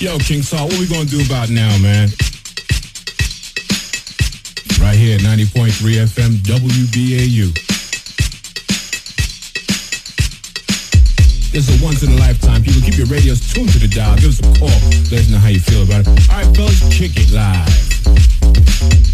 Yo, King Saul, what we gonna do about now, man? Right here, at 90.3 FM WBAU. This is a once in a lifetime. People, keep your radios tuned to the dial. Give us a call. Let us know how you feel about it. All right, fellas, kick it live.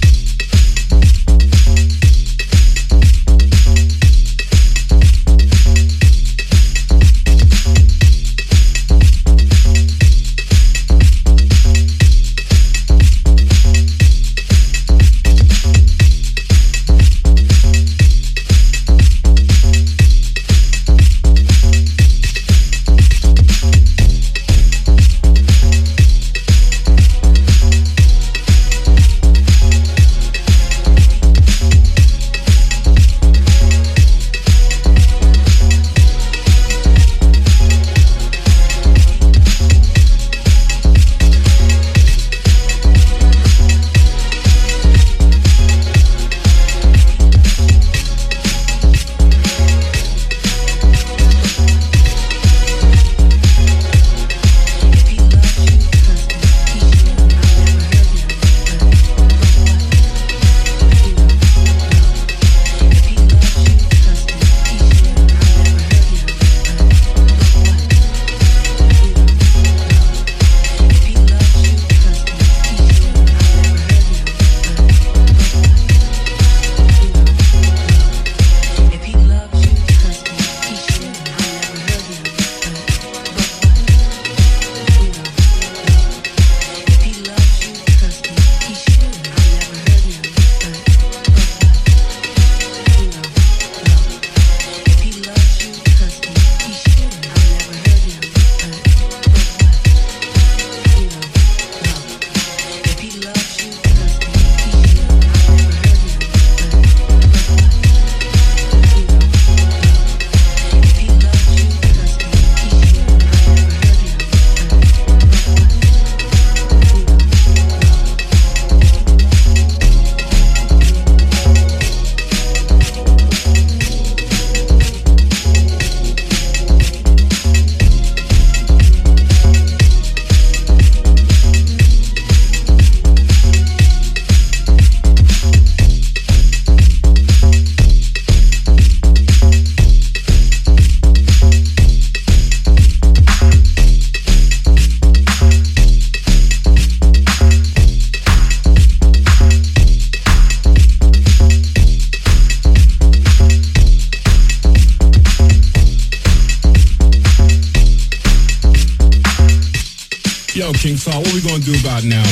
About now,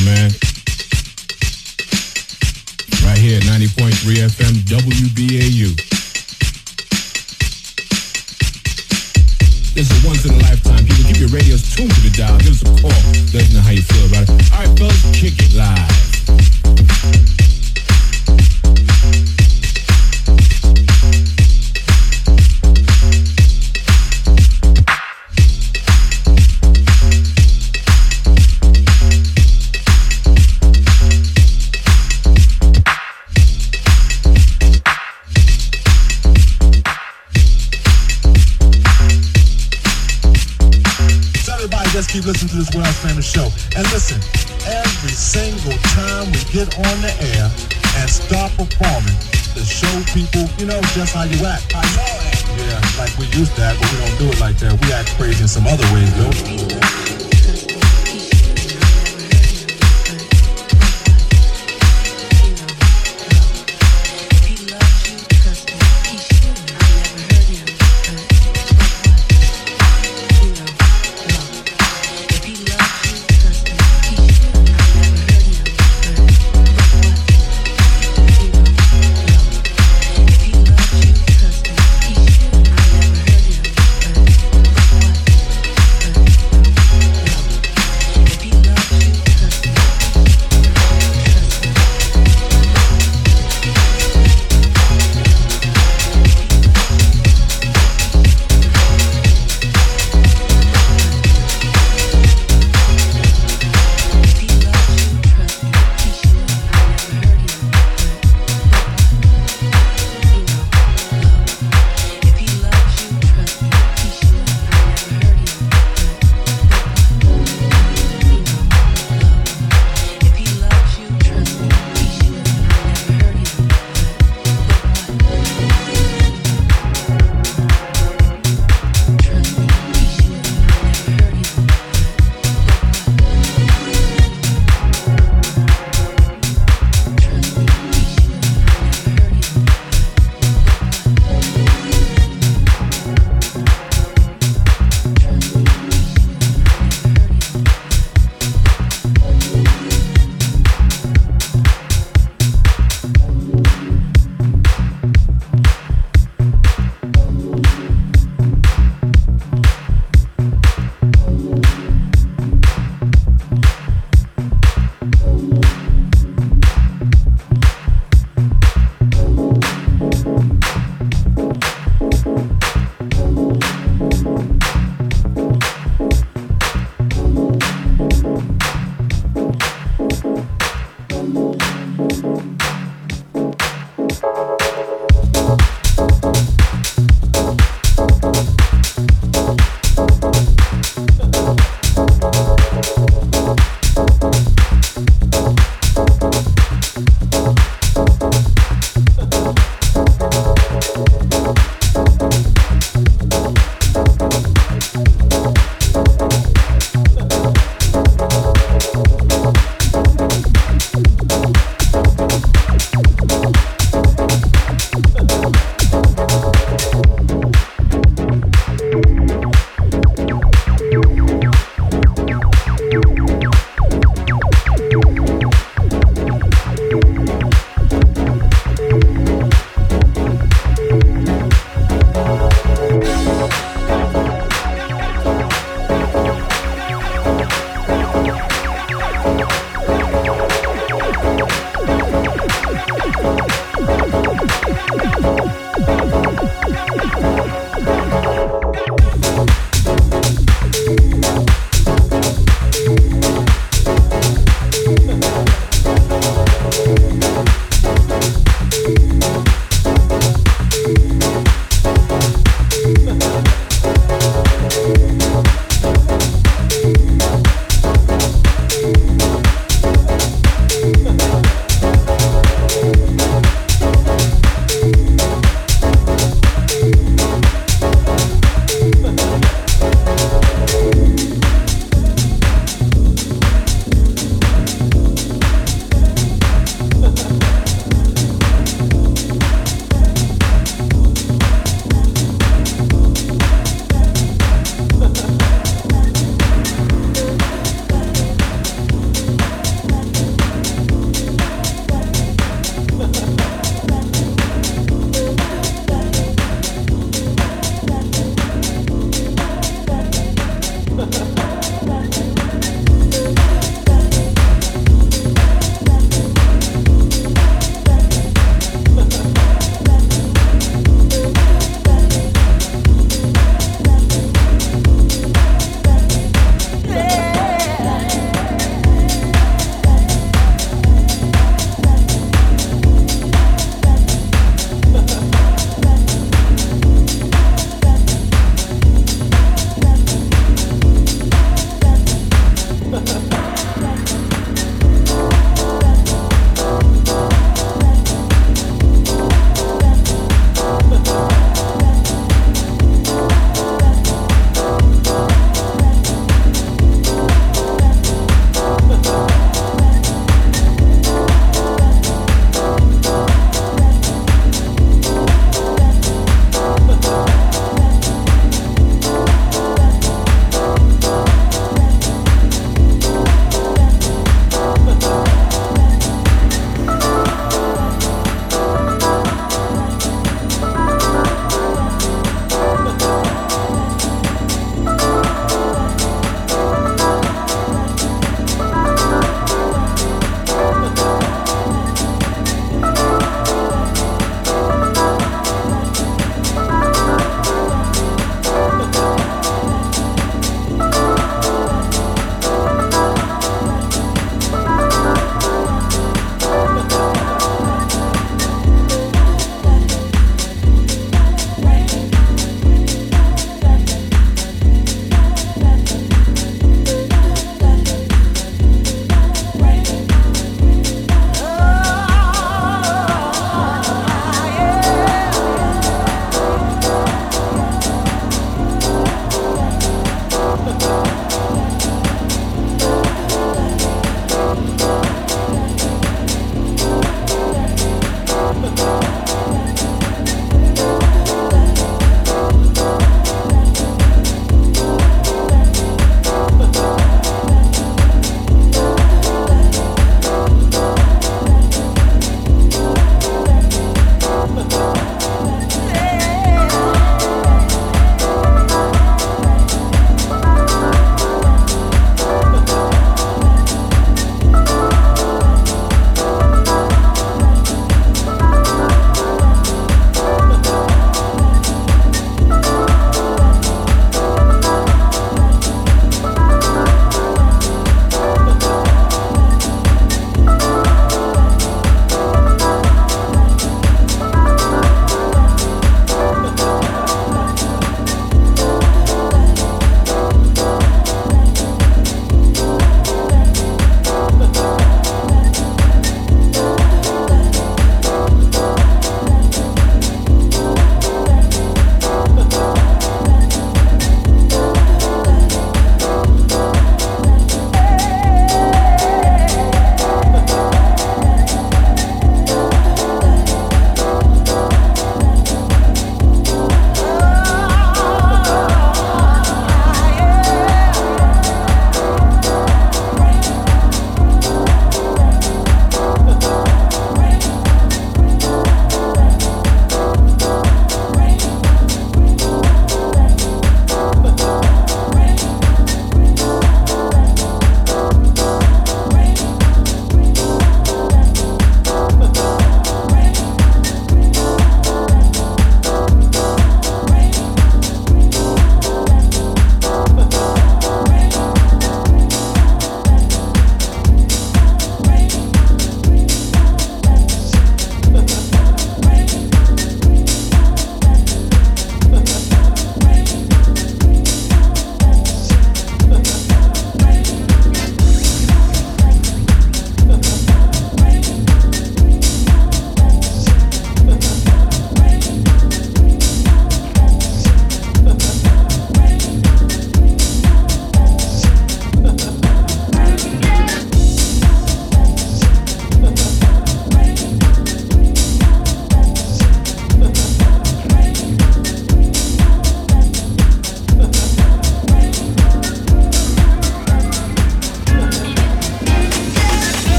just to this world's famous show. And listen, every single time we get on the air and start performing, to show people, you know, just how you act. I know it. Yeah, like we used to act, but we don't do it like that. We act crazy in some other ways, though.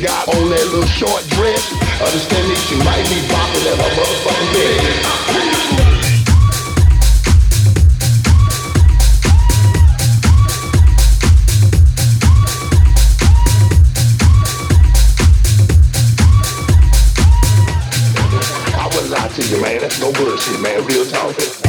got on that little short dress. Understand that she might be bopping at her motherfucking bed. man. That's no bullshit, man. Real talk.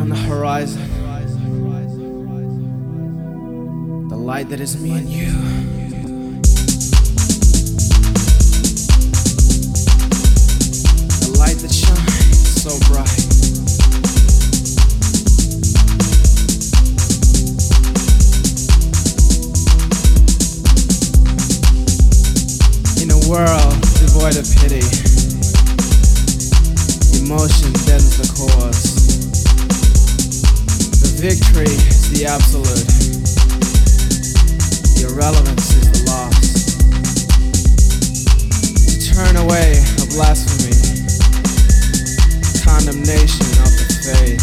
On the horizon. The light that is me and you. The light that shines so bright. In a world devoid of pity, emotion deadens the cause. Victory is the absolute, the irrelevance is the loss. To turn away a blasphemy, condemnation of the faith,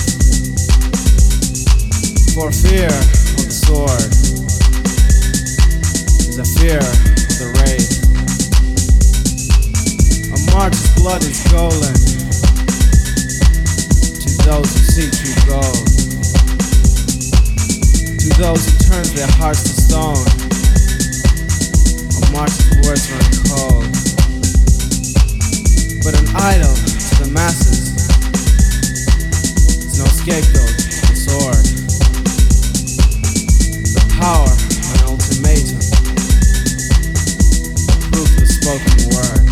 for fear of the sword is a fear of the wraith. A martyr's blood is golden to those who seek true gold. To those who turn their hearts to stone, a martyr's words run cold. But an idol to the masses is no scapegoat, the sword. The power, of an ultimatum, proof the spoken word.